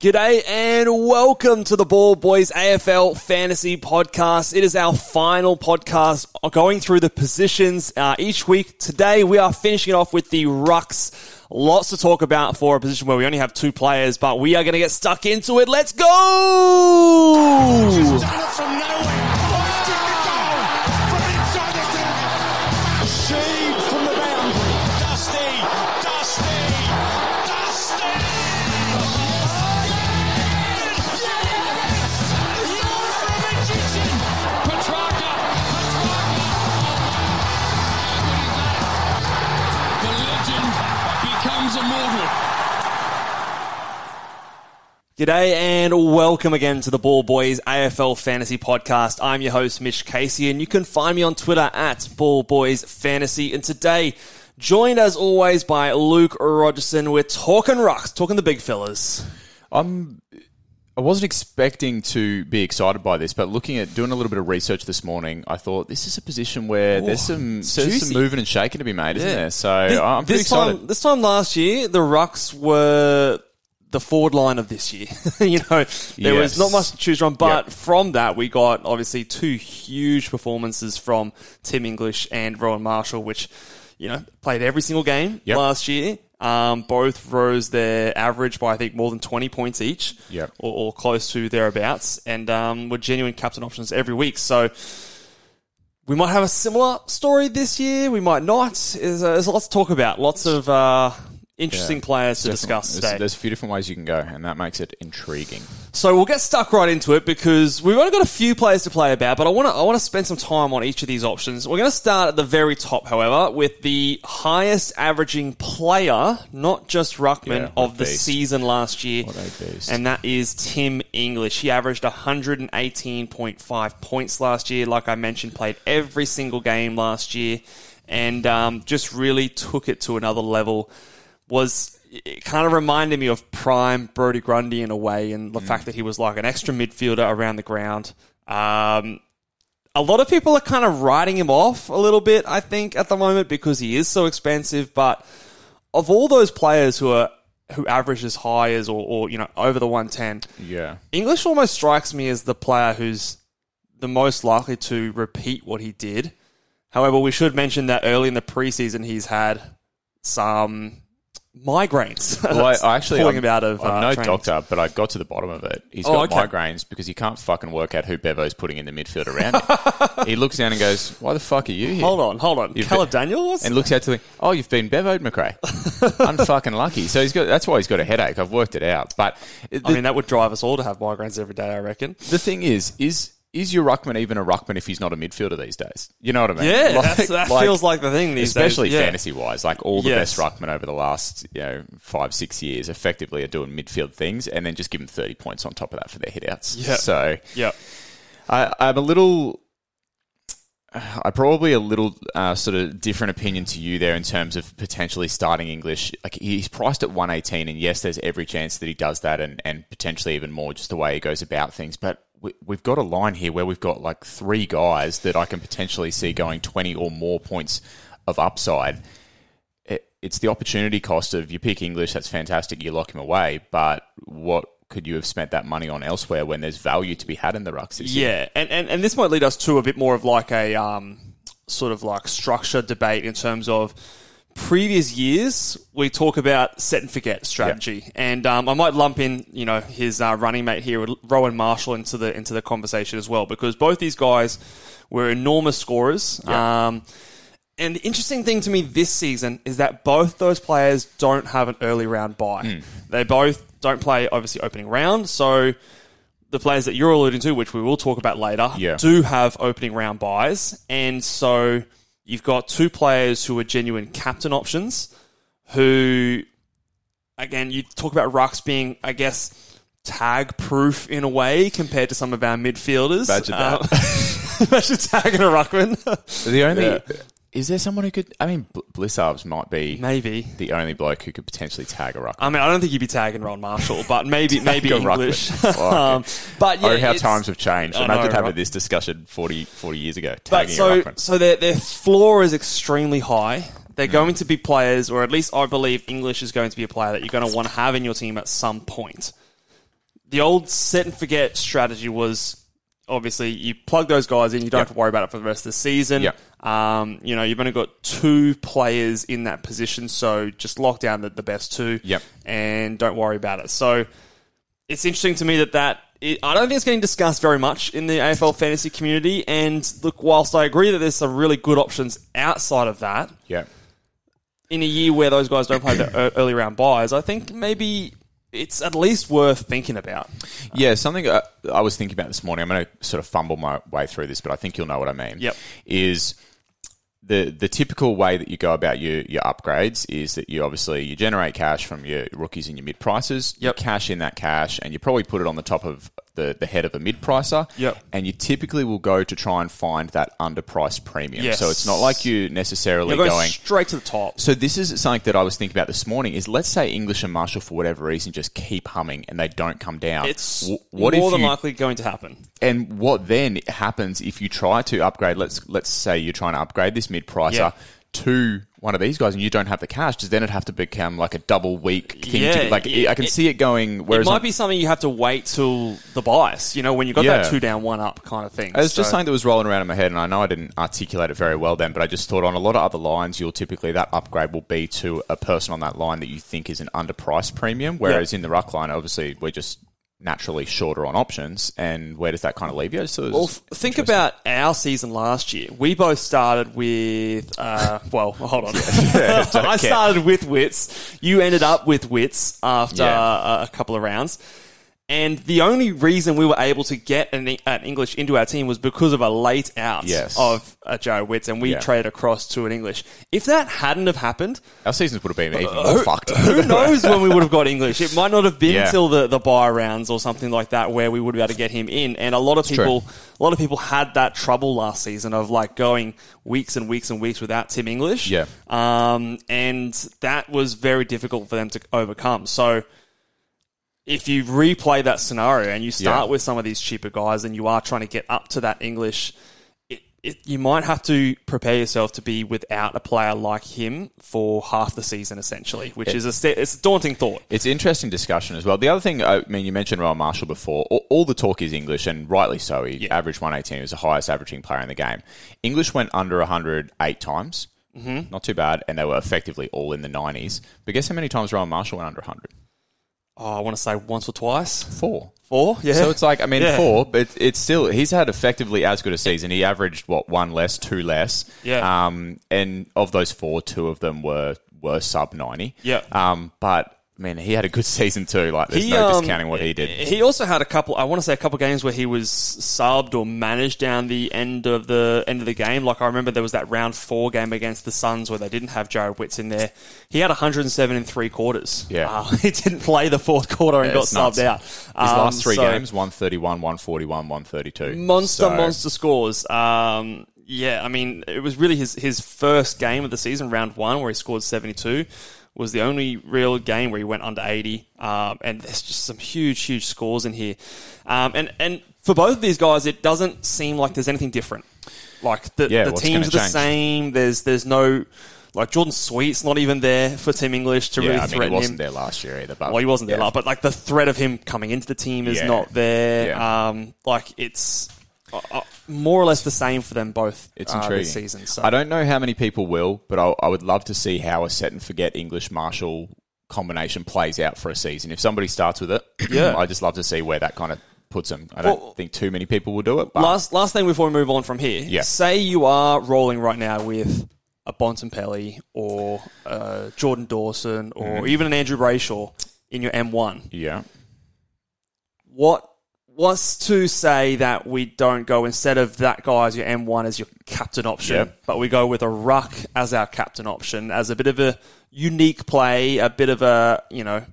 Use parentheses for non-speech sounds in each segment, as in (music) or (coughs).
G'day and welcome to the Ball Boys AFL Fantasy Podcast. It is our final podcast going through the positions uh, each week. Today we are finishing it off with the Rucks. Lots to talk about for a position where we only have two players, but we are going to get stuck into it. Let's go! G'day and welcome again to the Ball Boys AFL Fantasy Podcast. I'm your host, Mitch Casey, and you can find me on Twitter at Ball Boys Fantasy. And today, joined as always by Luke Rogerson, we're talking rucks, talking the big fellas. I'm. I wasn't expecting to be excited by this, but looking at doing a little bit of research this morning, I thought this is a position where there's some there's some moving and shaking to be made, isn't Yeah. there? So This, I'm pretty this excited. time, this time last year, the rucks were the forward line of this year. (laughs) you know, there was not much to choose from, but Yep. from that, we got obviously two huge performances from Tim English and Rowan Marshall, which, you know, played every single game Yep. last year. Um, both rose their average by, I think, more than 20 points each, Yep. or, or close to thereabouts, and um, were genuine captain options every week. So, we might have a similar story this year. We might not. There's, uh, there's lots to talk about. Lots of uh, interesting Yeah. players to discuss There's, today. there's a few different ways you can go, and that makes it intriguing. So we'll get stuck right into it because we've only got a few players to play about, but I want to I want to spend some time on each of these options. We're going to start at the very top, however, with the highest averaging player, not just Ruckman, Yeah, of the beast. season last year, What a beast. and that is Tim English. He averaged 118.5 points last year. Like I mentioned, played every single game last year, and um, just really took it to another level. Was it kind of reminded me of prime Brodie Grundy in a way, and the fact that he was like an extra midfielder around the ground. Um, a lot of people are kind of writing him off a little bit, I think, at the moment because he is so expensive. But of all those players who are who average as high as or, or you know over the one ten, Yeah, English almost strikes me as the player who's the most likely to repeat what he did. However, we should mention that early in the preseason he's had some migraines. (laughs) well, I, I actually pulling I'm, him out of. I'm uh, no doctor, but I got to the bottom of it. He's Oh, got okay. migraines because he can't fucking work out who Bevo's putting in the midfield around him. (laughs) he looks down and goes, "Why the fuck are you here?" Hold on, hold on. You've Caleb been- Daniel was. and looks out to the oh you've been bevoed McRae (laughs) unfucking lucky so he's got that's why he's got a headache I've worked it out but the, I mean, that would drive us all to have migraines every day. I reckon. the thing is is is your ruckman even a ruckman if he's not a midfielder these days you know what I mean Yeah, Like- that's, that like, feels like the thing these especially days. Yeah. fantasy wise like all the Yes. best ruckmen over the last you know five six years effectively are doing midfield things and then just give them 30 points on top of that for their hitouts Yeah. so Yep. I, I'm a little. I probably a little uh, sort of different opinion to you there in terms of potentially starting English. Like he's priced at 118, and yes, there's every chance that he does that, and, and potentially even more just the way he goes about things. But we, we've got a line here where we've got like three guys that I can potentially see going 20 or more points of upside. It, it's the opportunity cost of you pick English, that's fantastic, you lock him away, but what could you have spent that money on elsewhere when there's value to be had in the rucks? Yeah, and, and and this might lead us to a bit more of like a um, sort of like structure debate in terms of previous years. We talk about set and forget strategy, and um, I might lump in you know his uh, running mate here, Rowan Marshall, into the into the conversation as well because both these guys were enormous scorers. Um, and the interesting thing to me this season is that both those players don't have an early round buy. Hmm. They both don't play obviously opening round, so the players that you're alluding to, which we will talk about later, Yeah. do have opening round buys. And so you've got two players who are genuine captain options who, again, you talk about Rucks being, I guess, tag proof in a way compared to some of our midfielders. Imagine that. Um, imagine (laughs) tagging a Ruckman. The only Yeah. Is there someone who could? I mean, Bl- Blissarves might be Maybe. the only bloke who could potentially tag a ruck. I mean, I don't think you'd be tagging Rowan Marshall, but maybe (laughs) maybe a English. (laughs) Ruckman. Um, but yeah, oh, how times have changed! I Imagine know, having right? this discussion 40, 40 years ago. But so, so their their floor is extremely high. They're going to be players, or at least I believe English is going to be a player that you're going to want to have in your team at some point. the old set and forget strategy was obviously you plug those guys in, you don't Yep. have to worry about it for the rest of the season. Yep. Um, you know, you've only got two players in that position, so just lock down the, the best two. Yep. And don't worry about it. So it's interesting to me that that it, I don't think it's getting discussed very much in the AFL fantasy community. And look, whilst I agree that there's some really good options outside of that, Yeah. in a year where those guys don't play the early round buys, I think maybe it's at least worth thinking about. Yeah, something uh, I was thinking about this morning. I'm going to sort of fumble my way through this, but I think you'll know what I mean. Yep. Is the the typical way that you go about your, your upgrades is that you obviously you generate cash from your rookies and your mid prices. Yep. You cash in that cash, and you probably put it on the top of the, the head of a mid pricer. Yep. And you typically will go to try and find that underpriced premium. Yes. So it's not like you necessarily going, going straight to the top. so this is something that I was thinking about this morning. Is let's say English and Marshall for whatever reason just keep humming and they don't come down. It's W- what more than you, likely going to happen. and what then happens if you try to upgrade? Let's let's say you're trying to upgrade this mid pricer Yeah. To one of these guys, and you don't have the cash. Does then it have to become like a double week thing? Yeah, to, like it- I can see it going. Where it Whereas might on- be something you have to wait till the bias, you know, when you got Yeah. that two down, one up kind of thing. It's just So- something that was rolling around in my head, and I know I didn't articulate it very well then, but I just thought on a lot of other lines, you'll typically that upgrade will be to a person on that line that you think is an underpriced premium, whereas in the ruck line, obviously, we're just naturally shorter on options, and where does that kind of leave you? So Well, think about our season last year. We both started with, uh, (laughs) well, hold on. (laughs) (laughs) I care. started with Witts. You ended up with Witts after Yeah. a couple of rounds. And the only reason we were able to get an, an English into our team was because of a late out Yes. of uh, Joe Witts, and we Yeah. traded across to an English. If that hadn't have happened, our seasons would have been even more fucked. who (laughs) knows when we would have got English? It might not have been Yeah. till the, the buy rounds or something like that where we would be able to get him in. And a lot of people, a lot of people had that trouble last season of like going weeks and weeks and weeks without Tim English. Yeah. Um, and that was very difficult for them to overcome. So if you replay that scenario and you start Yeah. with some of these cheaper guys and you are trying to get up to that English, it, it, you might have to prepare yourself to be without a player like him for half the season, essentially, which is a it's a daunting thought. It's interesting discussion as well. The other thing, I mean, you mentioned Rowan Marshall before. All, all the talk is English, and rightly so. He Yeah. averaged 118. He was the highest averaging player in the game. English went under 100 eight times. Mm-hmm. Not too bad, and they were effectively all in the 90s. But guess how many times Rowan Marshall went under 100? Oh, I want to say once or twice. Four. Four? Yeah. So it's like, I mean, Yeah. four, but it's still, he's had effectively as good a season. He averaged, what, one less, two less. Yeah. Um, and of those four, two of them were, were sub 90. Yeah. Um, but, I mean, he had a good (laughs) season too. Like, there's He, no um, discounting what he did. He also had a couple. I want to say a couple games where he was subbed or managed down the end of the end of the game. Like I remember there was that round four game against the Suns where they didn't have Jarrod Witts in there. He had 107 in three quarters. Yeah. uh, (laughs) he didn't play the fourth quarter and Yeah, got nuts. subbed out. His Um, last three so- games, 131, 141, 132. monster So- monster scores. Um, yeah, I mean, it was really his his first game of the season, round one, where he scored seventy two. Was the only real game where he went under eighty, um, and there's just some huge, huge scores in here. Um, and and for both of these guys, it doesn't seem like there's anything different. Like the, Yeah, the teams are the change? same. There's there's no like Jordan Sweet's not even there for Tim English to Yeah, really I mean, he wasn't him. there last year either. But Well, he wasn't there, last, but like the threat of him coming into the team is Yeah. not there. Yeah. Um, like it's uh, uh, more or less the same for them both. It's uh, intriguing. this season. So I don't know how many people will, but I, I would love to see how a set and forget English Marshall combination plays out for a season. If somebody starts with it, (clears throat) Yeah. I just love to see where that kind of puts them. I don't Well- think too many people will do it. But last last thing before we move on from here. Yeah. Say you are rolling right now with a Bontempelli or uh, Jordan Dawson or Mm-hmm. even an Andrew Brayshaw in your M1. yeah, What what's to say that we don't go instead of that guy as your M1 as your captain option, Yep. but we go with a ruck as our captain option as a bit of a unique play, a bit of a you know.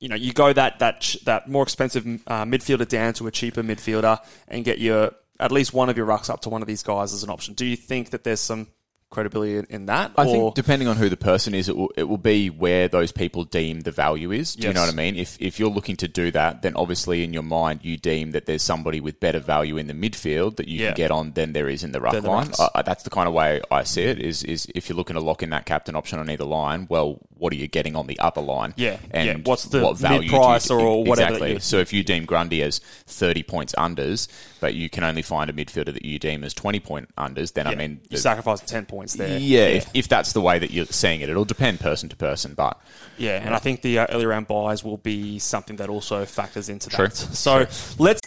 You know, you go that that that more expensive uh, midfielder down to a cheaper midfielder and get your at least one of your rucks up to one of these guys as an option. Do you think that there's some credibility in, that. I or, think depending on who the person is, it will, it will be where those people deem the value is. Do you know what I mean? If if you're looking to do that, then obviously in your mind you deem that there's somebody with better value in the midfield that you Yeah. can get on than there is in the ruck the line. I, I- that's the kind of way I see it. Is is if you're looking to lock in that captain option on either line, well, what are you getting on the other line? Yeah, and yeah. What's the what value you- mid-price or whatever Exactly. So if you deem Grundy as 30 points unders, but you can only find a midfielder that you deem as 20 point unders, then I yeah, mean, you the- sacrifice ten points there. yeah, If, if that's the way that you're seeing it, it'll depend person to person. But Yeah, and I think the uh, early round buys will be something that also factors into True. that. So let's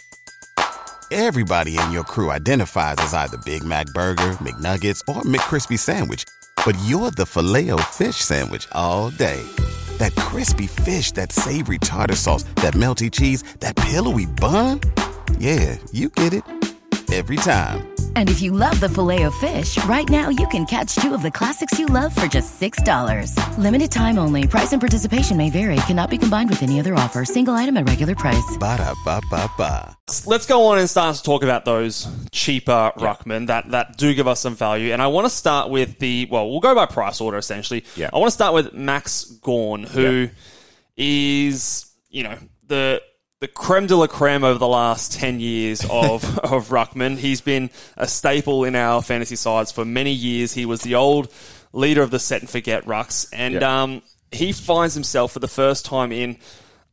Everybody in your crew identifies as either Big Mac Burger, McNuggets, or McCrispy Sandwich. But you're the filet fish Sandwich all day. That crispy fish, that savory tartar sauce, that melty cheese, that pillowy bun. Yeah, you get it. Every time. And if you love the filet of fish, right now you can catch two of the classics you love for just $6. Limited time only. Price and participation may vary. Cannot be combined with any other offer. Single item at regular price. Ba-da-ba-ba-ba. let's go on and start to talk about those cheaper ruckmen that, that do give us some value. And I want to start with the well, we'll go by price order essentially. Yeah. I want to start with Max Gorn, who is you know the the creme de la creme over the last ten years of (laughs) of ruckman. He's been a staple in our fantasy sides for many years. He was the old leader of the set and forget rucks, and Yeah. um, he finds himself for the first time in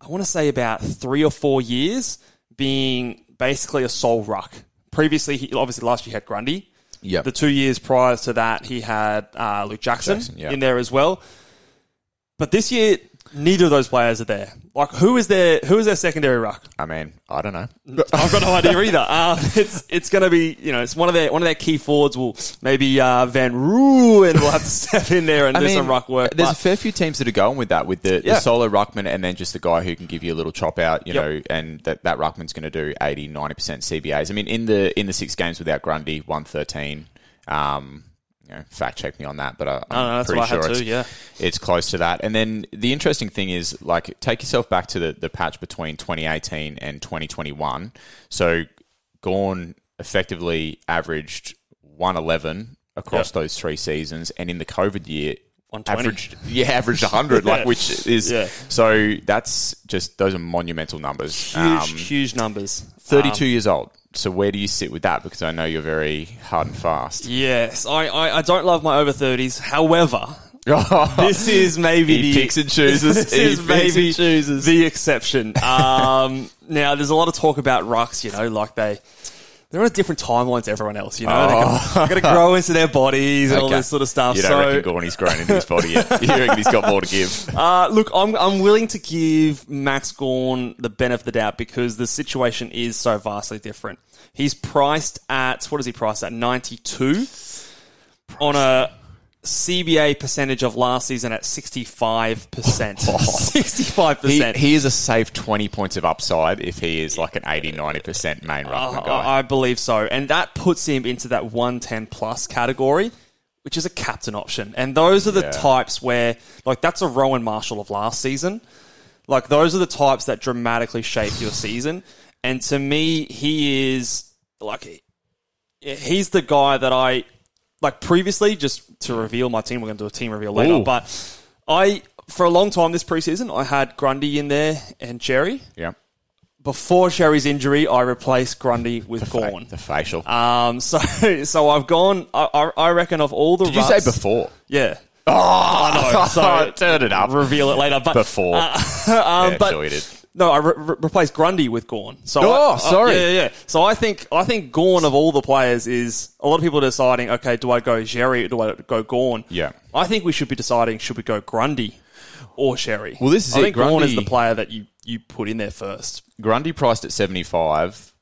I want to say about three or four years being basically a sole ruck. Previously, he, obviously last year he had Grundy. Yep. The two years prior to that, he had uh, Luke Jackson, Jackson, yeah. in there as well. But this year, neither of those players are there. Like, who is their who is their secondary ruck? I mean, I don't know. (laughs) I've got no idea either. Uh, it's it's going to be you know it's one of their one of their key forwards will maybe uh, Van Rooyen will have to (laughs) step in there and I do mean, some ruck work. There's but- a fair few teams that are going with that, with the, Yeah. the solo ruckman and then just the guy who can give you a little chop out, you Yep. know, and that, that ruckman's going to do 80, 90% CBAs. I mean, in the in the six games without Grundy, 113. Um, you know, fact check me on that, but I, I'm No, no, that's pretty what I had sure it's, yeah. it's close to that. And then the interesting thing is, like, take yourself back to the, the patch between 2018 and 2021. So, Gawn effectively averaged 111 across Yep. those three seasons, and in the COVID year, 120. Averaged yeah averaged 100 like which (laughs) is Yeah. so that's just those are monumental numbers huge Um, huge numbers. 32 Um, years old so where do you sit with that because i know you're very hard and fast Yes, I, I, I don't love my over thirties. However, (laughs) this is maybe He the picks and chooses. (laughs) this He is maybe chooses. the exception. Um, now, there's a lot of talk about rucks. You know, like they they're on a different timeline to everyone else. You know, they're going to grow into their bodies and all Oh. This sort of stuff. you don't so, reckon Gawny's grown into his body yet you reckon he's got more to give (laughs) Uh, look, I'm I'm willing to give Max Gawn the benefit of the doubt because the situation is so vastly different. He's priced at what is he priced at? Ninety two on a CBA percentage of last season at sixty five percent. (laughs) Sixty five Oh. he, percent. he is a safe 20 points of upside if he is like an 80 90% main oh, ruckman guy I, I believe so, and that puts him into that one ten plus category. Which is a captain option. And those are the Yeah. types where, like, that's a Rowan Marshall of last season. Like those are the types that dramatically shape your season. And to me, he is like he's the guy that I like previously. Just to reveal my team, we're going to do a team reveal later. Ooh. But I, for a long time this preseason, I had Grundy in there and Xerri. yeah Before Xerri's injury, I replaced Grundy with Fa- Gawn. the facial Um, (laughs) so so I've gone. I, I I reckon of all the did you say before Yeah. oh I know. (laughs) So turn it up reveal it later. But before (laughs) um, yeah, but sure you did No, I re- re- replaced Grundy with Gawn. So Oh, I- I- sorry. yeah, yeah, yeah. So I think I think Gawn of all the players is a lot of people are deciding. Okay, do I go Xerri or do I go Gawn? Yeah. I think we should be deciding should we go Grundy or Xerri. Well, this is I it. think Gawn is the player that you you put in there first. Grundy priced at 75.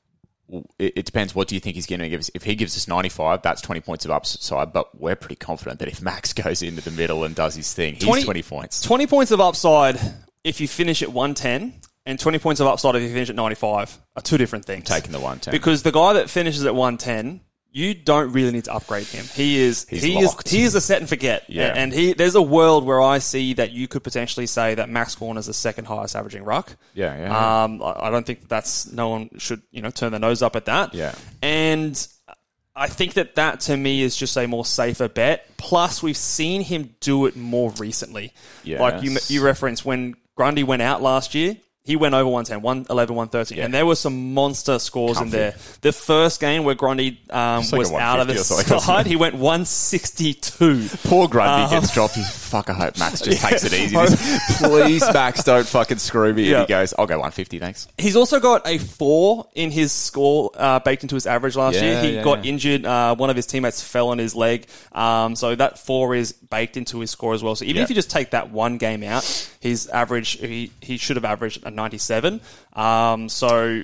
It, it depends. What do you think he's going to give us? If he gives us 95, that's 20 points of upside. But we're pretty confident that if Max (laughs) goes into the middle and does his thing, he's 20, points. Twenty points of upside if you finish at one ten, and twenty points of upside if you finish at ninety five are two different things. Taking the 110. because the guy that finishes at one ten. You don't really need to upgrade him. He is He's he locked. is he is a set and forget. Yeah. and he there's a world where I see that you could potentially say that Max Gawn is the second highest averaging ruck. Yeah, yeah, yeah. Um, I don't think that's no one should you know turn their nose up at that. Yeah. and I think that that to me is just a more safer bet. Plus, we've seen him do it more recently. Like you, you referenced when Grundy went out last year, he went over 110, 111, 113, and there were some monster scores in there. The first game where Grundy um, like was out of 150 the or something, wasn't side, he went 162. Poor Grundy Uh-huh. gets dropped. He's fuck. I hope Max just (laughs) takes it easy. Please, Max, don't fucking screw me. Yeah. And he goes, "I'll go 150, thanks." He's also got a four in his score uh, baked into his average last Yeah, year. He yeah, got yeah. injured. Uh, one of his teammates fell on his leg. Um, so that four is baked into his score as well. So even Yeah. if you just take that one game out, his average, he, he should have averaged a 97. Um, so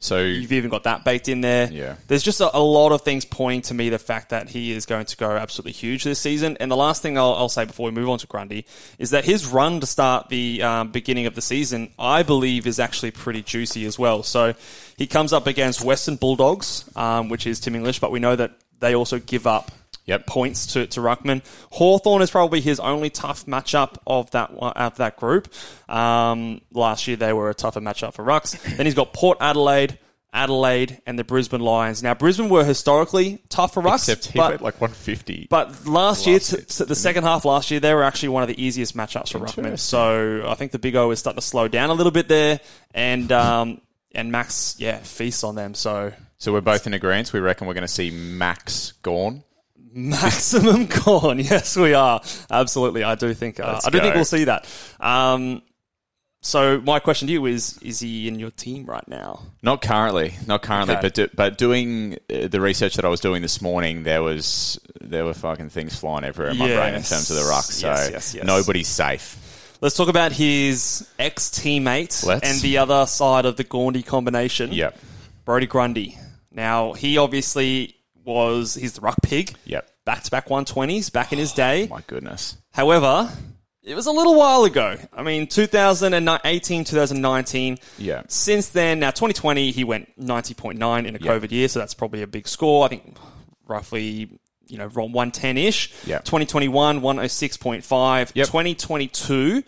So you've even got that baked in there. Yeah. There's just a, a lot of things pointing to me the fact that he is going to go absolutely huge this season. And the last thing I'll, I'll say before we move on to Grundy is that his run to start the um, beginning of the season, I believe, is actually pretty juicy as well. So he comes up against Western Bulldogs, um, which is Tim English, but we know that they also give up Yep. points to, to Ruckman. Hawthorn is probably his only tough matchup of that of that group. Um, last year they were a tougher matchup for Rucks. (laughs) then he's got Port Adelaide, Adelaide, and the Brisbane Lions. Now Brisbane were historically tough for Rucks, except he but, went like 150. but last year, Last year. to the second half last year, they were actually one of the easiest matchups for Ruckman. So I think the Big O is starting to slow down a little bit there, and um, and Max, yeah, feasts on them. So so we're both in agreement. We reckon we're going to see Max gone. Maximum (laughs) gone. Yes, we are. Absolutely. I do think, uh, I do think we'll see that. Um, so my question to you is, is he in your team right now? Not currently, not currently, Okay. but do, but doing uh, the research that I was doing this morning, there was there were fucking things flying everywhere in my brain in terms of the ruck. So Yes, yes, yes. nobody's safe. Let's talk about his ex-teammate and the other side of the Gaundy combination. Yep, Brodie Grundy. Now, he obviously was, he's the ruck pig. yep. Back-to-back 120s back in his oh, day. My goodness. However, it was a little while ago. I mean, 2018, 2019. Yeah. Since then, now 2020, he went 90.9 in a Yeah. COVID year, so that's probably a big score. I think roughly, you know, 110 ish. Yeah. 2021, 106.5. Yep. 2022,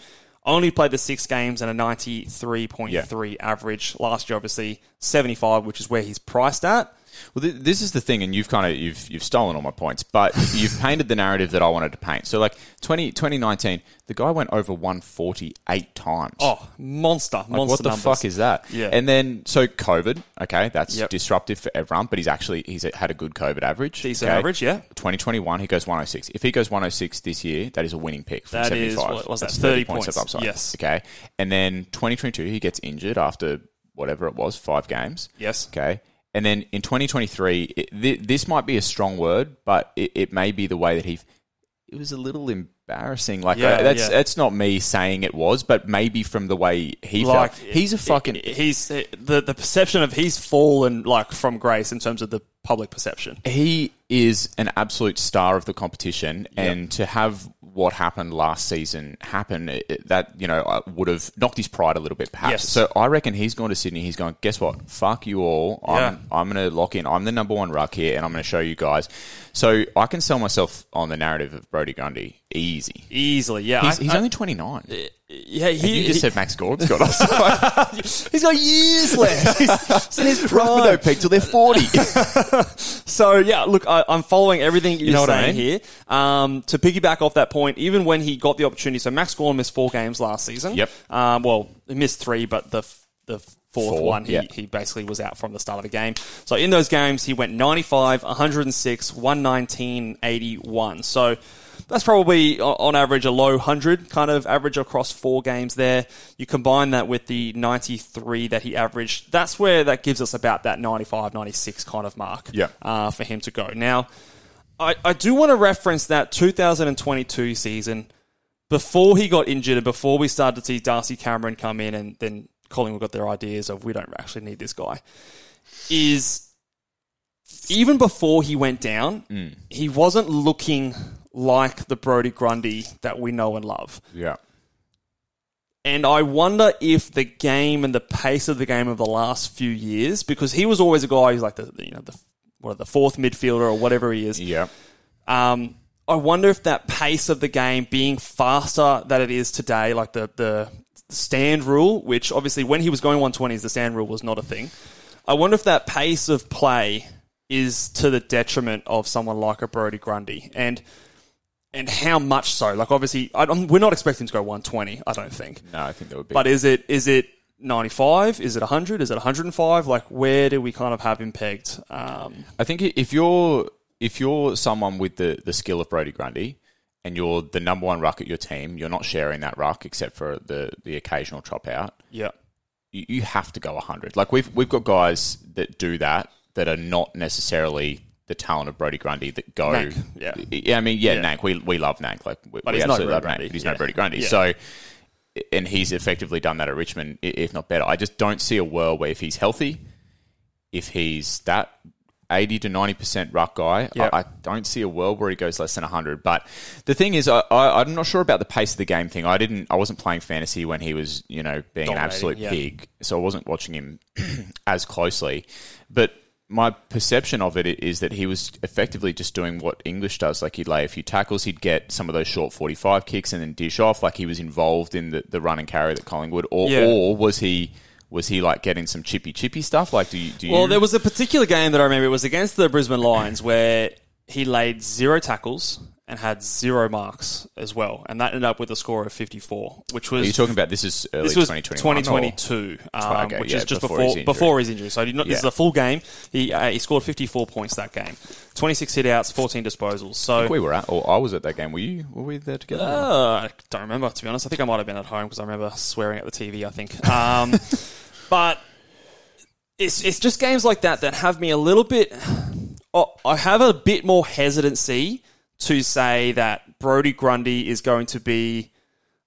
only played the six games and a 93.3 average. Last year, obviously, 75, which is where he's priced at. Well, th- this is the thing, and you've kind of you've you've stolen all my points, but (laughs) you've painted the narrative that I wanted to paint. So, like 20, 2019, the guy went over one forty eight times. Oh, monster, Like, monster what the numbers. fuck is that? Yeah. And then so COVID, okay, that's Yep. disruptive for everyone, but he's actually he's had a good COVID average. Decent okay? average, yeah. 2021, he goes 106. If he goes 106 this year, that is a winning pick from That is, 75. what was that, That's 30 points, points. of upside. Yes. Okay. And then 2022, he gets injured after whatever it was, five games. Yes. Okay. And then in 2023, it, th- this might be a strong word, but it, it may be the way that he. It was a little embarrassing. Like Yeah, that's yeah. that's not me saying it was, but maybe from the way he like felt. He's a fucking. he's the the perception of he's fallen like from grace in terms of the public perception. he is an absolute star of the competition, and to have what happened last season happen, it, that you know uh, would have knocked his pride a little bit, perhaps. Yes. So I reckon he's gone to Sydney. He's going, guess what? Fuck you all. I'm I'm going to lock in. I'm the number one ruck here, and I'm going to show you guys. So I can sell myself on the narrative of Brodie Grundy easy. Easily, yeah. He's, I- he's I- only 29. yeah. He, You just he- said Max Gordon's got us. (laughs) he's got years left. (laughs) He's, in his prime. don't peak till they're 40. (laughs) So yeah, look, I, I'm following everything you're know what I saying mean? here. Um, to piggyback off that point, even when he got the opportunity, so Max Gawn missed four games last season. Yep. Um, well, he missed three, but the the fourth Four, one, he, yeah. he basically was out from the start of the game. So in those games, he went 95, 106, 119, 81. So that's probably on average a low 100 kind of average across four games there. You combine that with the 93 that he averaged, that's where that gives us about that 95, 96 kind of mark Yeah. uh, for him to go. Now, I, I do want to reference that 2022 season before he got injured and before we started to see Darcy Cameron come in and then Collingwood got their ideas of we don't actually need this guy. Is even before he went down, Mm. he wasn't looking like the Brodie Grundy that we know and love. yeah. And I wonder if the game and the pace of the game of the last few years, because he was always a guy who's like the you know the what the fourth midfielder or whatever he is. Yeah. Um, I wonder if that pace of the game being faster than it is today, like the the stand rule, which obviously when he was going 120s, the stand rule was not a thing. I wonder if that pace of play is to the detriment of someone like a Brodie Grundy, and and how much so? Like obviously, I don't, we're not expecting to go 120. I don't think. No, I think that would be. But is it is it 95? Is it 100? Is it 105? Like where do we kind of have him pegged? Um, I think if you're if you're someone with the, the skill of Brodie Grundy and you're the number one ruck at your team, you're not sharing that ruck except for the, the occasional chop out. yeah. You, you have to go 100. Like we've we've got guys that do that that are not necessarily the talent of Brodie Grundy that go. Nank, yeah. yeah. I mean, yeah, Yeah. Nank. We we love Nank. Like, we, But we he's absolutely love Nank. But he's Yeah. no Brodie Grundy. Yeah. So, and he's effectively done that at Richmond, if not better. I just don't see a world where if he's healthy, if he's that 80 to 90% ruck guy, Yep. I, I don't see a world where he goes less than 100. But the thing is, I, I'm not sure about the pace of the game thing. I didn't, I wasn't playing fantasy when he was, you know, being an absolute yeah. pig. So I wasn't watching him (clears throat) as closely. But my perception of it is that he was effectively just doing what English does. Like he'd lay a few tackles, he'd get some of those short 45 kicks and then dish off. Like he was involved in the, the run and carry that Collingwood. Or, Yeah. or was he. Was he like getting some chippy chippy stuff? Like, do you? Do you Well, there was a particular game that I remember. It was against the Brisbane Lions where he laid zero tackles and had zero marks as well, and that ended up with a score of 54, which was Are you talking about this is early this was 2021? 2022, um, Okay, which yeah, is just before before his before injury. his, injury. So not, this is a full game. He uh, he scored 54 points that game, 26 hitouts, 14 disposals. So we were at, or I was at that game. Were you? Were we there together? uh, I don't remember to be honest. I think I might have been at home because I remember swearing at the TV. I think, um, (laughs) but it's it's just games like that that have me a little bit. Oh, I have a bit more hesitancy to say that Brodie Grundy is going to be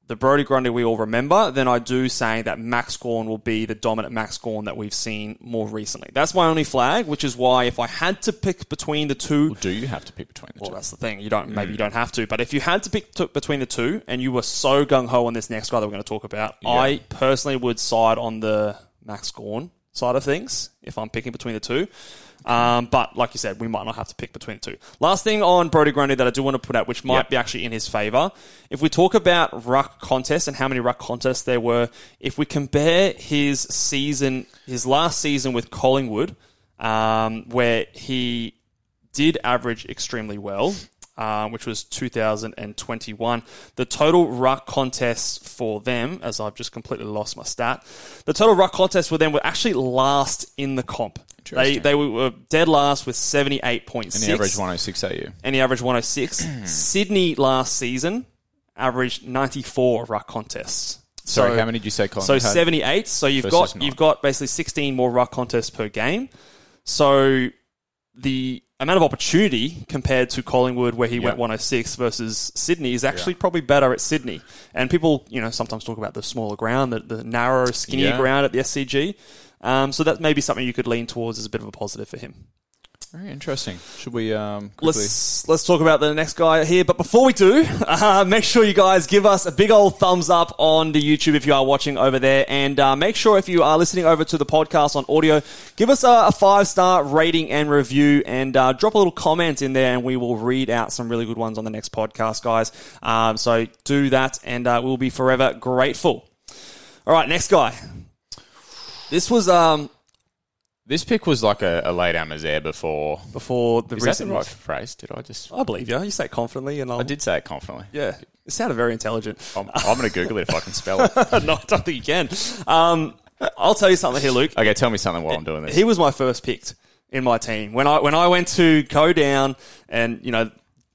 the Brodie Grundy we all remember than I do saying that Max Gawn will be the dominant Max Gawn that we've seen more recently. That's my only flag, which is why if I had to pick between the two, do you have to pick between the well, two? that's the thing. You don't. Maybe you mm. don't have to. But if you had to pick t- between the two, and you were so gung ho on this next guy that we're going to talk about, I personally would side on the Max Gawn side of things if I'm picking between the two. Um, but like you said, we might not have to pick between the two. Last thing on Brodie Grundy that I do want to put out, which might Yep. be actually in his favour, if we talk about ruck contests and how many ruck contests there were, if we compare his season, his last season with Collingwood, um, where he did average extremely well, uh, which was 2021. The total ruck contests for them, as I've just completely lost my stat, the total ruck contests for them were actually last in the comp. They, they were dead last with 78.6. and the average 106 AU. And he averaged 106. (clears throat) Sydney last season averaged 94 ruck contests. Sorry, So- how many did you say? Colin so 78. So you've got you've got basically 16 more ruck contests per game. So the amount of opportunity compared to Collingwood, where he Yeah. went 106 versus Sydney, is actually probably better at Sydney. And people, you know, sometimes talk about the smaller ground, the, the narrow, skinnier Yeah. ground at the SCG. Um, so that may be something you could lean towards as a bit of a positive for him. Very interesting. Should we um? Let's let's talk about the next guy here. But before we do, (laughs) uh, make sure you guys give us a big old thumbs up on the YouTube if you are watching over there, and uh, make sure if you are listening over to the podcast on audio, give us a, a five star rating and review, and uh, drop a little comment in there, and we will read out some really good ones on the next podcast, guys. Um, so do that, and uh, we'll be forever grateful. All right, next guy. This was um, This pick was like a, a lay down misère before. before the Is that the recent. right phrase? Did I just? I believe you. You say it confidently, and I'll, I did say it confidently. Yeah, it sounded very intelligent. I'm, I'm going to Google it if I can spell it. (laughs) no, I don't think you can. Um, I'll tell you something here, Luke. Okay, tell me something while I'm doing this. He was my first picked in my team when I when I went to go down and you know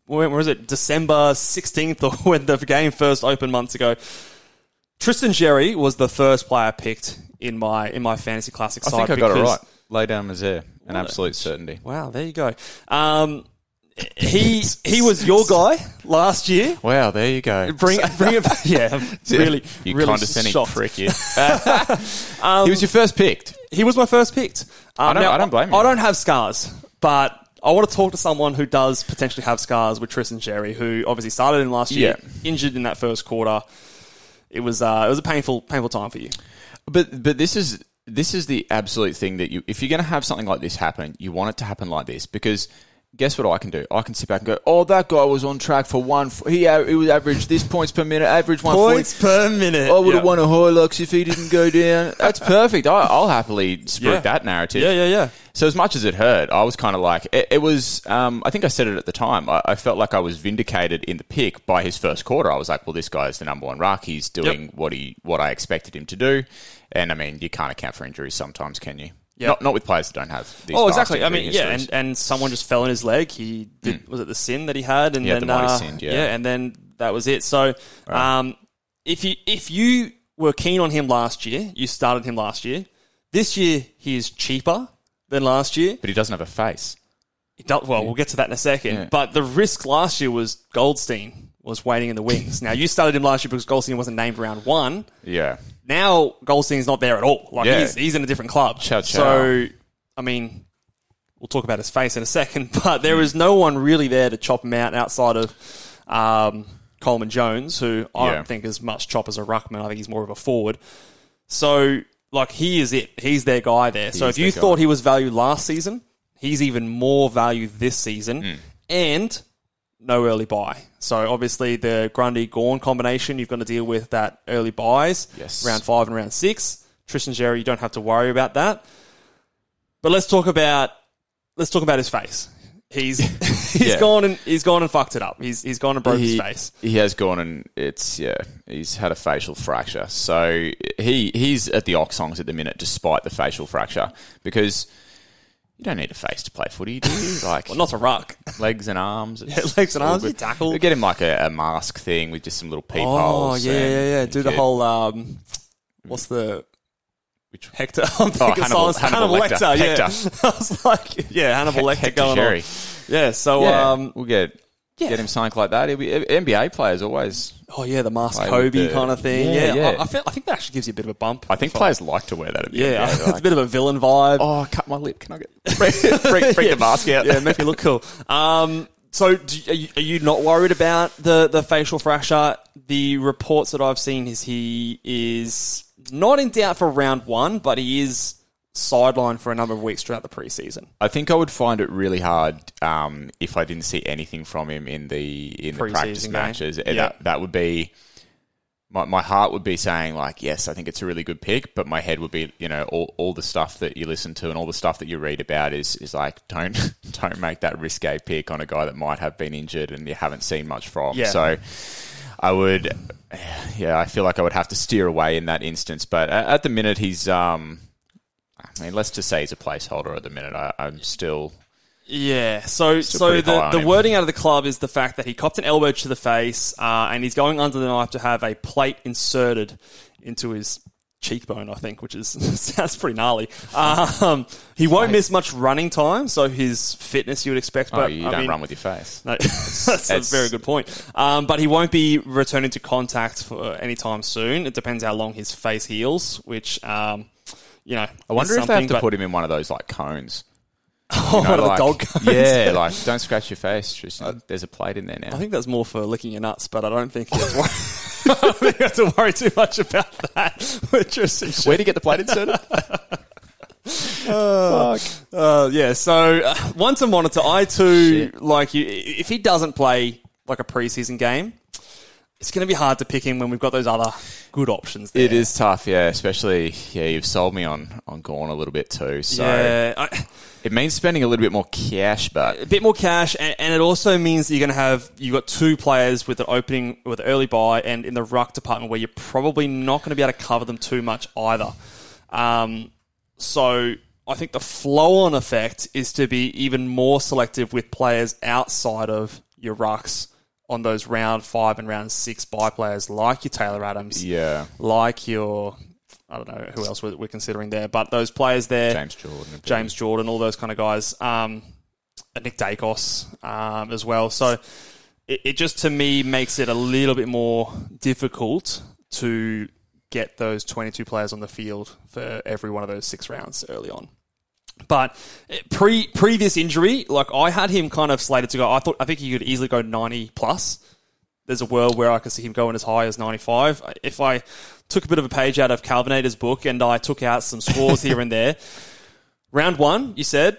when was it December sixteenth or (laughs) when the game first opened months ago. Tristan Xerri was the first player picked in my in my fantasy classic I side. think I got it right. Lay down misère, an absolute certainty. Wow, there you go. Um, he he was your (laughs) guy last year. Wow, there you go. Bring (laughs) bring it. Yeah, (laughs) really you really condescending shocked. prick. You. he was your first picked. He was my first picked. Um, don't- now, I don't blame you. I don't have scars, but I want to talk to someone who does potentially have scars with Tristan Xerri, who obviously started in last year, Yeah. injured in that first quarter. It was uh, it was a painful painful time for you. But but this is this is the absolute thing that you if you're going to have something like this happen, you want it to happen like this because guess what I can do? I can sit back and go, "Oh, that guy was on track for one. f- He a- he was averaged this points per minute, average one Points per minute. I would have Yeah. won a Hilux if he didn't go down. That's perfect. I, I'll happily spread Yeah. that narrative. Yeah, yeah, yeah. So as much as it hurt, I was kind of like it, it was. Um, I think I said it at the time. I, I felt like I was vindicated in the pick by his first quarter. I was like, well, this guy's the number one ruck. He's doing what he what I expected him to do. And I mean, you can't account for injuries sometimes, can you? Yeah. Not not with players that don't have. These Oh, exactly. I mean, yeah, and, and someone just fell in his leg. He did. Was it the sin that he had? And Yeah, then the uh, sin, yeah. yeah. and then that was it. So, um, if you if you were keen on him last year, you started him last year. This year, he is cheaper than last year. but he doesn't have a face. He does, well, we'll get to that in a second. Yeah. But the risk last year was Goldstein was waiting in the wings. now you started him last year because Goldstein wasn't named round one. Yeah, Now Goldstein's not there at all. Like Yeah. he's he's in a different club. Ciao, ciao. So I mean, we'll talk about his face in a second. (laughs) But there is no one really there to chop him out outside of um, Coleman Jones, who I Yeah. don't think is much chop as a ruckman. I think he's more of a forward. So like he is it. He's their guy there. so is if you their thought he was valued last season, he's even more value this season. Hmm. And no early buy. So obviously the Grundy Gawn combination, you've got to deal with that early buys. Yes. Round five and round six. Tristan Xerri, you don't have to worry about that. But let's talk about let's talk about his face. He's (laughs) (laughs) he's Yeah. gone and he's gone and fucked it up. He's he's gone and broke he, his face. He has gone and it's yeah, he's had a facial fracture. So he he's at the Oxongs at the minute, despite the facial fracture, because you don't need a face to play footy, do you? (laughs) Like Well, not a ruck. legs and arms, it's legs and arms, you tackle. We get him like a, a mask thing with just some little people Oh peepholes. yeah, yeah, yeah. Do the get- whole um, what's the Which- Hector? (laughs) I'm thinking Hannibal- silence. Hannibal Lecter. Yeah, Hector. (laughs) I was like, yeah, Hannibal Lecter Hector going Sherry. on. Yeah. So Yeah, um, we'll get get him something like that. Be, NBA players always. Oh yeah, the Mask Play Kobe the- kind of thing. Yeah, Yeah, yeah. I, I, feel, I think that actually gives you a bit of a bump. I think players like to wear that. At the Yeah, NBA. (laughs) it's Like, a bit of a villain vibe. oh, cut my lip. Can I get (laughs) break, break, break the (laughs) mask out? yeah, make me look cool. Um, so, do, are, you, are you not worried about the the facial fracture? The reports that I've seen is he is not in doubt for round one, but he is sidelined for a number of weeks throughout the preseason. I think I would find it really hard um, if I didn't see anything from him in the in the Preseason practice game. matches. That that would be my my heart would be saying like yes, I think it's a really good pick, but my head would be you know all, all the stuff that you listen to and all the stuff that you read about is is like don't (laughs) don't make that risque pick on a guy that might have been injured and you haven't seen much from. Yeah. So I would (sighs) yeah, I feel like I would have to steer away in that instance, but at, at the minute he's um I mean, let's just say he's a placeholder at the minute. I, I'm still Yeah, so Still so the, the him. wording out of the club is the fact that he copped an elbow to the face, uh, and he's going under the knife to have a plate inserted into his cheekbone, I think, which is (laughs) sounds pretty gnarly. Um, he won't miss much running time, so his fitness you would expect. oh, But you I don't mean, run with your face. (laughs) no, that's, a very good point. Um, but he won't be returning to contact for any time soon. It depends how long his face heals, which um, you know. I wonder if they have to put him in one of those like cones. oh, (laughs) You know, the like- dog cones. Yeah, (laughs) like don't scratch your face. Tristan. There's a plate in there now. I think that's more for licking your nuts, but I don't think you have to worry, I don't think you have to worry too much about that. (laughs) With Where do you get the plate inserted? Fuck. Uh, yeah, so uh, one to monitor. I too like you. If he doesn't play like a preseason game, it's going to be hard to pick him when we've got those other good options. There. It is tough, yeah. Especially, yeah, you've sold me on on Gawn a little bit too. So Yeah, I, it means spending a little bit more cash, but a bit more cash, and, and it also means that you're going to have you have got two players with an opening with an early buy, and in the ruck department where you're probably not going to be able to cover them too much either. Um, so I think the flow-on effect is to be even more selective with players outside of your rucks on those round five and round six buy players, like your Taylor Adams, yeah, like your I don't know who else we're, we're considering there, but those players there, James Jordan, James Jordan, all those kind of guys. Um, Nick Daicos um, as well. So it, it just to me makes it a little bit more difficult to get those 22 players on the field for every one of those six rounds early on. But eh, pre previous injury, like I had him kind of slated to go. I thought I think he could easily go 90 plus. There's a world where I could see him going as high as 95. If I took a bit of a page out of Calvinator's book and I took out some scores here and there, (laughs) round one, you said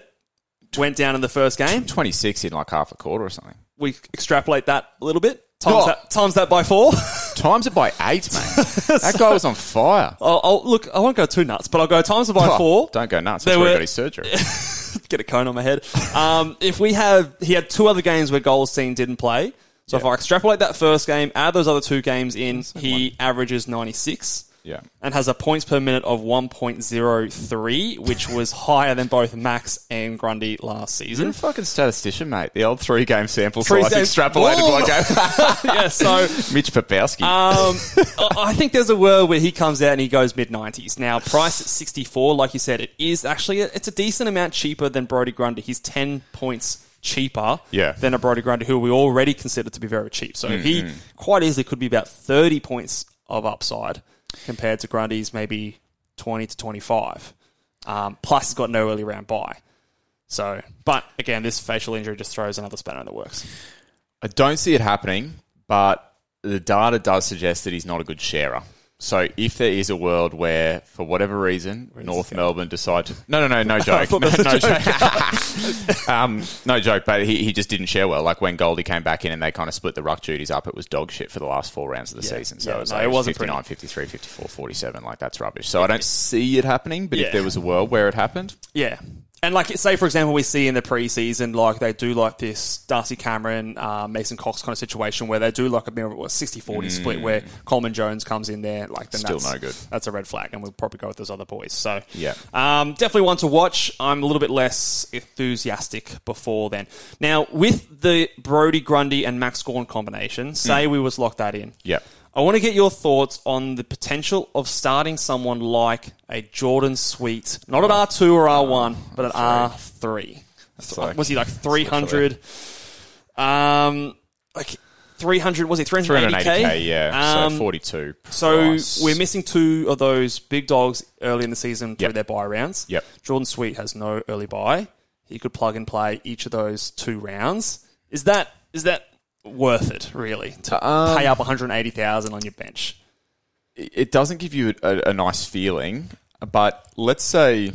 went down in the first game. 26 in like half a quarter or something. We extrapolate that a little bit. Times, Oh. that, times that by four. (laughs) Times it by eight, mate. that guy was on fire. (laughs) I'll, I'll, look, I won't go too nuts, but I'll go times it by Oh, four. Don't go nuts. There That's where he got his surgery. (laughs) Get a cone on my head. Um, if we have, he had two other games where Goldstein didn't play. So if I extrapolate that first game, add those other two games in, he averages 96. Yeah. and has a points per minute of 1.03, which was higher than both Max and Grundy last season. You're a fucking statistician, mate. The old three game sample Three size games- extrapolated Boom! by game. yeah, so Mitch Papowski. um, (laughs) I think there's a world where he comes out and he goes mid 90s. Now, price at 64, like you said, it is actually a, it's a decent amount cheaper than Brodie Grundy. He's 10 points cheaper Yeah. than a Brodie Grundy, who we already consider to be very cheap. So he quite easily could be about 30 points of upside compared to Grundy's maybe 20 to 25. Um, plus, he's got no early round buy. So, but again, this facial injury just throws another spanner in the works. I don't see it happening, but the data does suggest that he's not a good sharer. So if there is a world where, for whatever reason, North Melbourne decide to no, no, no, no (laughs) joke, no, no joke, (laughs) um, no joke, but he, he just didn't share well. Like when Goldie came back in and they kind of split the ruck duties up, it was dog shit for the last four rounds of the Yeah. season. So Yeah, it was, no, like, it wasn't 59, pretty. 53, 54, 47. Like that's rubbish. So I don't see it happening. But Yeah. if there was a world where it happened, Yeah. And like, say for example, we see in the preseason, like they do like this Darcy Cameron, uh, Mason Cox kind of situation where they do like a mere 60-40 split where Coleman Jones comes in there. Like, then Mm. Still that's, no good. That's a red flag, and we'll probably go with those other boys. So Yeah. um, definitely one to watch. I'm a little bit less enthusiastic before then. Now with the Brodie Grundy and Max Gawn combination, say we was locked that in. yeah, I want to get your thoughts on the potential of starting someone like a Jordon Sweet, not at R2 or R1, but at R3. like- was he like 300? Um, like 300, was he 380k? 380k, yeah. Um, so 42. so price. we're missing two of those big dogs early in the season through Yep. their buy rounds. Yep. Jordon Sweet has no early buy. He could plug and play each of those two rounds. Is that is that worth it really to Um, pay up 180,000 on your bench? it doesn't give you a, a nice feeling. But let's say,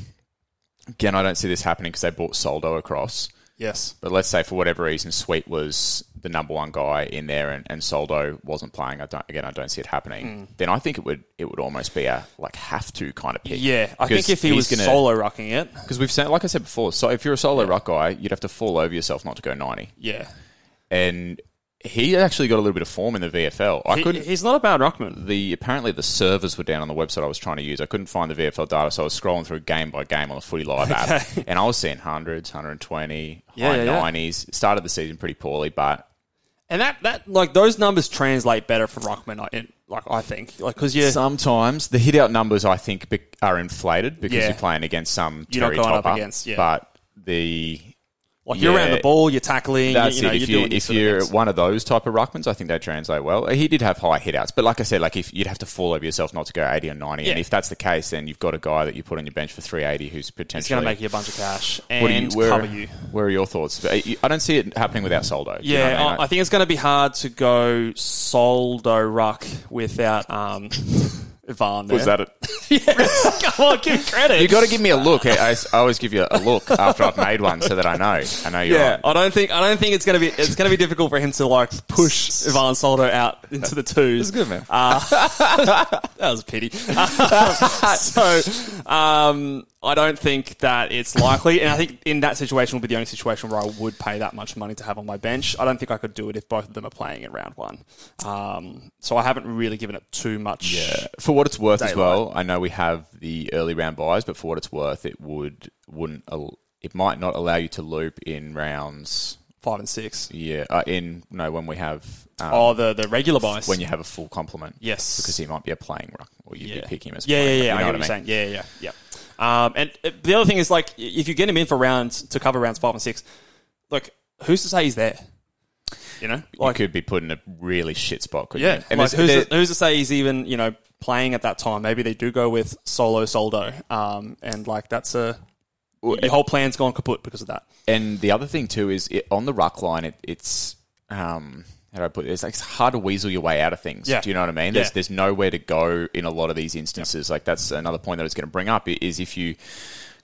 again, I don't see this happening because they brought Soldo across. Yes. But let's say for whatever reason, Sweet was the number one guy in there, and, and Soldo wasn't playing. I don't, again, I don't see it happening. Then I think it would it would almost be a like have to kind of pick. Yeah, I think if he was gonna- solo rucking it, because we've said, like I said before, so if you're a solo ruck guy, you'd have to fall over yourself not to go ninety. yeah, And he actually got a little bit of form in the VFL. I he, couldn't. he's not a bad ruckman. the apparently the servers were down on the website I was trying to use. I couldn't find the VFL data, so I was scrolling through game by game on the Footy Live app, (laughs) and I was seeing hundreds, 120, Yeah, high yeah, yeah. nineties. Started the season pretty poorly, but And that, that like those numbers translate better for ruckman. I- in- Like I think, like because you sometimes the hit out numbers I think are inflated because Yeah. you're playing against some You're not Terry going up against, yeah. But the like you're around the ball, you're tackling. That's you, you know, it. If, you're you, if you're one of those type of ruckmans, I think they translate well. He did have high hitouts, but like I said, like if you'd have to fall over yourself not to go 80 or 90, Yeah. and if that's the case, then you've got a guy that you put on your bench for 380 who's potentially going to make you a bunch of cash What and you, where, cover you. Where are your thoughts? I don't see it happening without Soldo. Do you know Yeah, what I, I think it's going to be hard to go soldo ruck without um, Ivan. There. Was that it? (laughs) yes. Come on, give credit. You got to give me a (laughs) look. Eh? I, I always give you a look after I've made one, so that I know. I know you're Yeah, on. I don't think I don't think it's gonna be it's gonna be difficult for him to like push Ivan Soldo out into the twos. It's good, man. Uh, (laughs) that was a pity. Um, so, um, I don't think that it's likely, and I think in that situation will be the only situation where I would pay that much money to have on my bench. I don't think I could do it if both of them are playing in round one. Um, so I haven't really given it too much. Yeah. For what it's worth as well, I know we have the early round buys, but for what it's worth, it would wouldn't it might not allow you to loop in rounds. five and six. Yeah, uh, in no when we have um, Oh, the the regular buys. when you have a full complement. Yes. because he might be a playing ruck, or you'd yeah. be picking him as yeah, yeah, yeah. ruck, I get know what you're I mean? saying. Yeah, yeah, yeah. Um, and uh, the other thing is like if you get him in for rounds to cover rounds five and six, like who's to say he's there? You know, You could be put in a really shit spot. Couldn't yeah, you? And like who's, to, who's to say he's even you know playing at that time? Maybe they do go with solo soldo, um, and like that's a your whole plan's gone kaput because of that. And the other thing too is it, on the ruck line, it, it's um, how do I put it? It's like it's hard to weasel your way out of things. Yeah. Do you know what I mean? There's Yeah. there's nowhere to go in a lot of these instances. Like that's another point that I was going to bring up is if you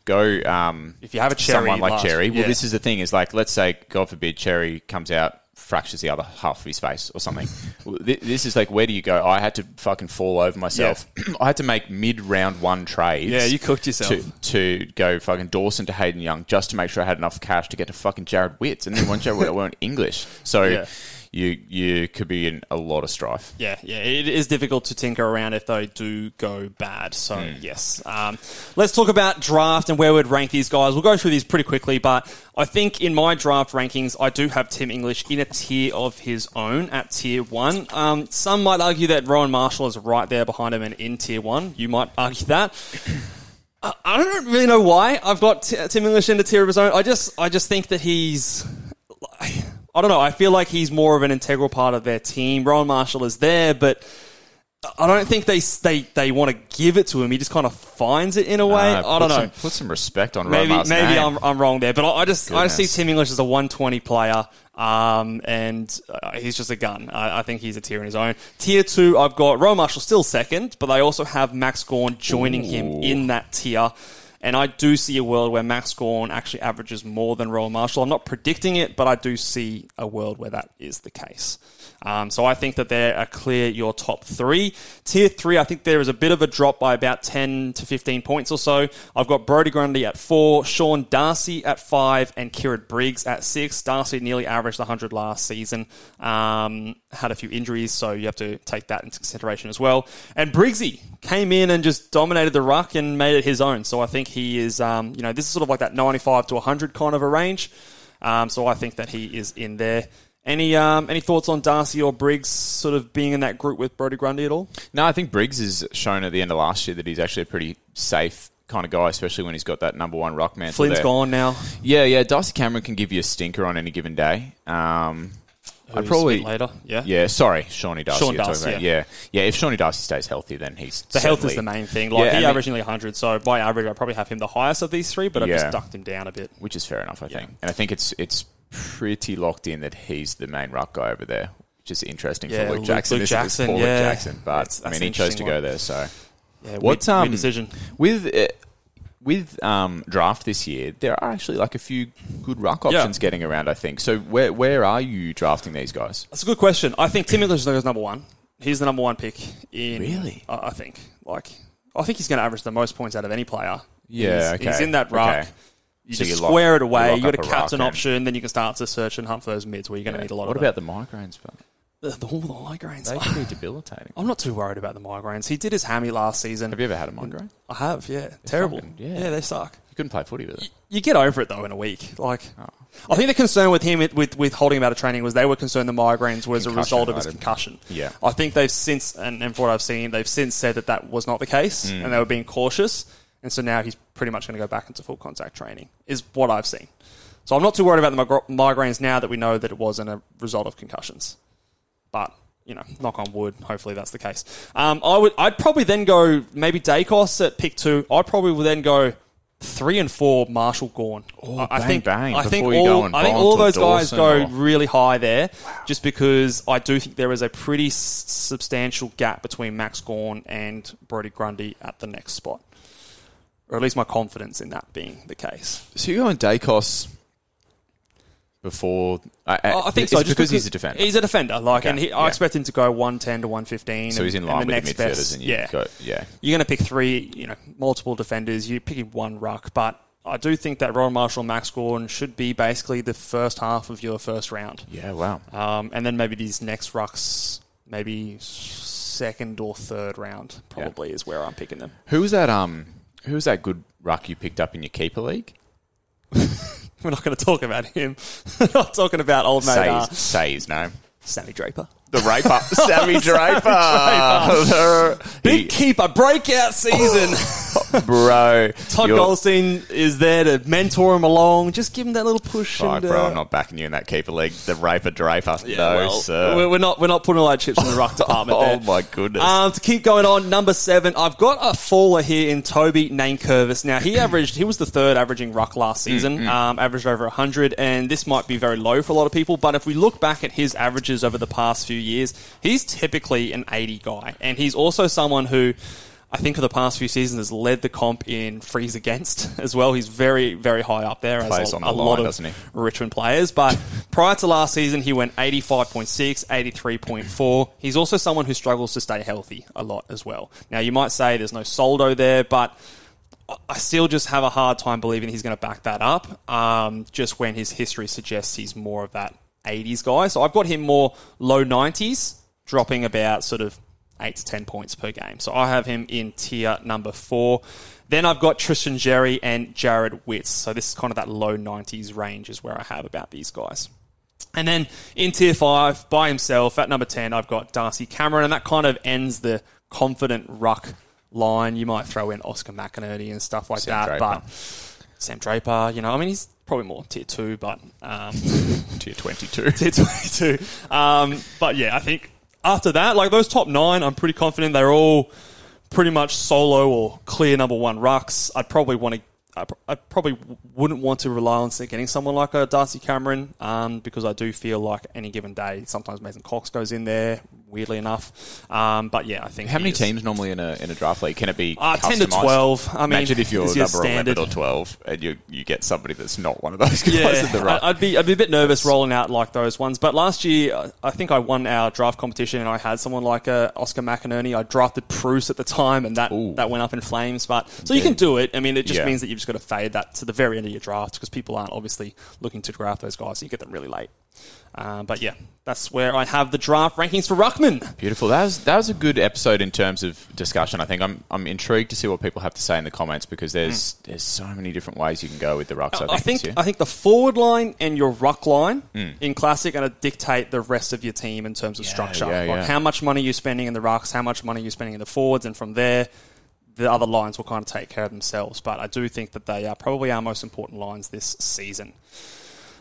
go um, If you have a Xerri someone like last- Xerri. Well, yeah. this is the thing: is like, let's say, God forbid, Xerri comes out, fractures the other half of his face or something. (laughs) This is like, where do you go? I had to fucking fall over myself. (clears throat) I had to make mid round one trades. Yeah, you cooked yourself. To, to go fucking Dawson to Hayden Young just to make sure I had enough cash to get to fucking Jarrod Witts, and then once Jarrod Witt weren't English, so Yeah. You you could be in a lot of strife. Yeah, yeah, it is difficult to tinker around if they do go bad. So Hmm. yes, um, let's talk about draft and where we'd rank these guys. We'll go through these pretty quickly, but I think in my draft rankings, I do have Tim English in a tier of his own at tier one. Um, some might argue that Rowan Marshall is right there behind him and in tier one. You might argue that. (coughs) I- don't really know why I've got T- Tim English in the tier of his own. I just, I just think that he's. I don't know. I feel like he's more of an integral part of their team. Rowan Marshall is there, but I don't think they they, they want to give it to him. He just kind of finds it in a way. Uh, I don't know. Some, put some respect on maybe Romar's maybe name. I'm, I'm wrong there, but I, I just I just see Tim English as a 120 player, um, and uh, he's just a gun. I, I think he's a tier in his own. Tier two, I've got Rowan Marshall still second, but they also have Max Gawn joining him in that tier. And I do see a world where Max Gawn actually averages more than Rowan Marshall. I'm not predicting it, but I do see a world where that is the case. Um, so I think that they're a clear your top three. Tier three, I think there is a bit of a drop by about 10 to 15 points or so. I've got Brodie Grundy at four, Sean Darcy at five, and Kieran Briggs at six. Darcy nearly averaged 100 last season. Um, had a few injuries, so you have to take that into consideration as well. And Briggsy came in and just dominated the ruck and made it his own. So I think he is, um, you know, this is sort of like that 95 to 100 kind of a range. Um, so I think that he is in there. Any um, any thoughts on Darcy or Briggs sort of being in that group with Brodie Grundy at all? No, I think Briggs has shown at the end of last year that he's actually a pretty safe kind of guy, especially when he's got that number one rock mantle Flynn's there. gone now. Yeah, yeah. Darcy Cameron can give you a stinker on any given day. Um, I'd probably a bit later. Yeah. Yeah, sorry, Shawnee Darcy. Sean Darcy, about. yeah. yeah, yeah. If Shawnee Darcy stays healthy, then he's The health is the main thing. Like Yeah, he and averaged nearly 100, so by average, I probably have him the highest of these three, but I've just ducked him down a bit. which is fair enough, I Yeah. think. And I think it's it's pretty locked in that he's the main ruck guy over there, which is interesting Yeah, for Luke Luke- Jackson. Luke This is Jackson, poor yeah. Luke Jackson, but That's- I mean, he chose to interesting go there. So Yeah, what's weird, um decision? with uh, with um, draft this year? There are actually like a few good ruck Yeah. options getting around. I think. So where where are you drafting these guys? That's a good question. I think Tim English is number one. He's the number one pick in. Really? I I think. Like, I think he's going to average the most points out of any player. Yeah, he's, okay. he's in that ruck. Okay. You So just you lock- square it away. lock You got up a a captain ruck and- option, then you can start to search and hunt for those mids where you're going to need a lot of. What about the migraines? But the, the, all the migraines. they can be (laughs) debilitating. I'm not too worried about the migraines. He did his hammy last season. Have you ever had a migraine? I have, yeah. Terrible. fucking- yeah. yeah, they suck. You couldn't play footy with it. You get over it though in a week. Like, Oh. I think the concern with him with with holding him out of training was they were concerned the migraines was a result of his concussion. Yeah. I think they've since and, and from what I've seen, they've since said that that was not the case Mm. and they were being cautious. And so now he's pretty much going to go back into full contact training, is what I've seen. So I'm not too worried about the mig- migraines now that we know that it wasn't a result of concussions. But you know, knock on wood. Hopefully that's the case. Um, I would. I'd probably then go maybe Daicos at pick two. I'd probably would then go three and four Marshall Gawn. Oh, I, I bang, think. bang, I think all. I think all those guys go or- really high there, just because I do think there is a pretty s- substantial gap between Max Gawn and Brodie Grundy at the next spot, or at least my confidence in that being the case. So you're going Daicos before? I, Oh, I think so. Just because, he's a defender. He's a defender. Like, Okay, and he, yeah. I expect him to go one ten to one fifteen. so he's in line with the midfielders, and you yeah, go, yeah. you're going to pick three, you know, multiple defenders. You're picking one ruck, but I do think that Rowan Marshall and Max Gordon should be basically the first half of your first round. Yeah, wow. Um, and then maybe these next rucks, maybe second or third round, probably is where I'm picking them. Who was that? Um, who was that good ruck you picked up in your keeper league? (laughs) We're not going to talk about him. (laughs) We're not talking about old mate Say, uh, his, say his name. Sammy Draper. The Raper, Sammy (laughs) Draper, Big He- keeper, breakout season. (laughs) bro. Todd you're- Goldstein is there to mentor him along. Just give him that little push. Fuck, and, bro, uh, I'm not backing you in that keeper league. The Raper Draper. Yeah, no, well, sir. We're, not. We're not putting all our chips in the ruck (laughs) department. oh there. my goodness. Um, to keep going on, number seven, I've got a faller here in Toby Nankervis. Now he averaged, he was the third averaging ruck last season, um, averaged over hundred, and this might be very low for a lot of people. But if we look back at his averages over the past few years, he's typically an eighty guy, and he's also someone who. I think for the past few seasons has led the comp in frees against (laughs) as well. He's very, very high up there Plays as a, on the a line, lot of he? Richmond players. But (laughs) prior to last season, he went 85.6, 83.4. He's also someone who struggles to stay healthy a lot as well. Now, you might say there's no Soldo there, but I still just have a hard time believing he's going to back that up. Um, just when his history suggests he's more of that 80s guy. So I've got him more low 90s, dropping about sort of eight to 10 points per game. So I have him in tier number four. Then I've got Tristan Xerri and Jarrod Witts. So this is kind of that low 90s range is where I have about these guys. And then in tier five, by himself, at number 10, I've got Darcy Cameron, and that kind of ends the confident ruck line. You might throw in Oscar McInerney and stuff like Sam that, Draper. but Sam Draper, you know, I mean, he's probably more tier two, but um, (laughs) Tier 22. (laughs) tier 22. Um, but yeah, I think after that, like those top nine, I'm pretty confident they're all pretty much solo or clear number one rucks. I'd probably want to. I pr- I probably wouldn't want to rely on getting someone like a Darcy Cameron um, because I do feel like any given day, sometimes Mason Cox goes in there. Weirdly enough, um, but yeah, I think How many is- teams normally in a in a draft league? Can it be Uh, 10 to 12. I mean, imagine if you're number standard- eleven or twelve and you you get somebody that's not one of those (laughs) guys Yeah, in the ruck. I- I'd be I'd be a bit nervous rolling out like those ones. But last year, I think I won our draft competition, and I had someone like uh, Oscar McInerney. I drafted Bruce at the time, and that Ooh. that went up in flames. But so you can do it. I mean, it just Yeah. means that you've just got to fade that to the very end of your draft because people aren't obviously looking to draft those guys. So you get them really late. Um, but yeah, that's where I have the draft rankings for Ruckman. Beautiful. That was that was a good episode in terms of discussion. I think I'm I'm intrigued to see what people have to say in the comments because there's there's so many different ways you can go with the rucks. I think, I think. I think the forward line and your ruck line Hmm. in classic are going to dictate the rest of your team in terms of structure. yeah, like yeah. how much money you're spending in the rucks, how much money you're spending in the forwards, and from there, the other lines will kind of take care of themselves. But I do think that they are probably our most important lines this season.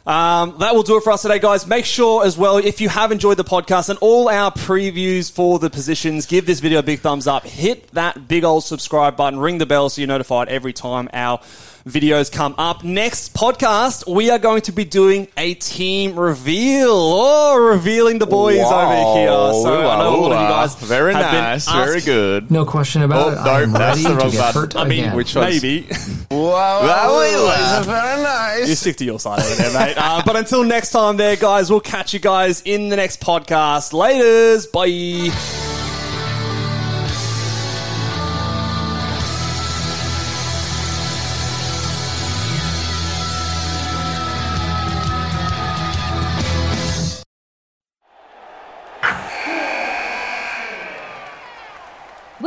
Um, that will do it for us today, guys. Make sure as well, if you have enjoyed the podcast and all our previews for the positions, give this video a big thumbs up. Hit that big old subscribe button, ring the bell so you're notified every time our videos come up. Next podcast, we are going to be doing a team reveal. Oh, revealing the boys Wow. over here. So I know all of you guys very have been nice, very good. No question about Oh, it. no, I am that's the wrong button. I mean, again. which one's- Maybe. (laughs) Wow, That was very nice. You stick to your side over there, mate. Uh, but until next time, there, guys, we'll catch you guys in the next podcast. Laters. Bye.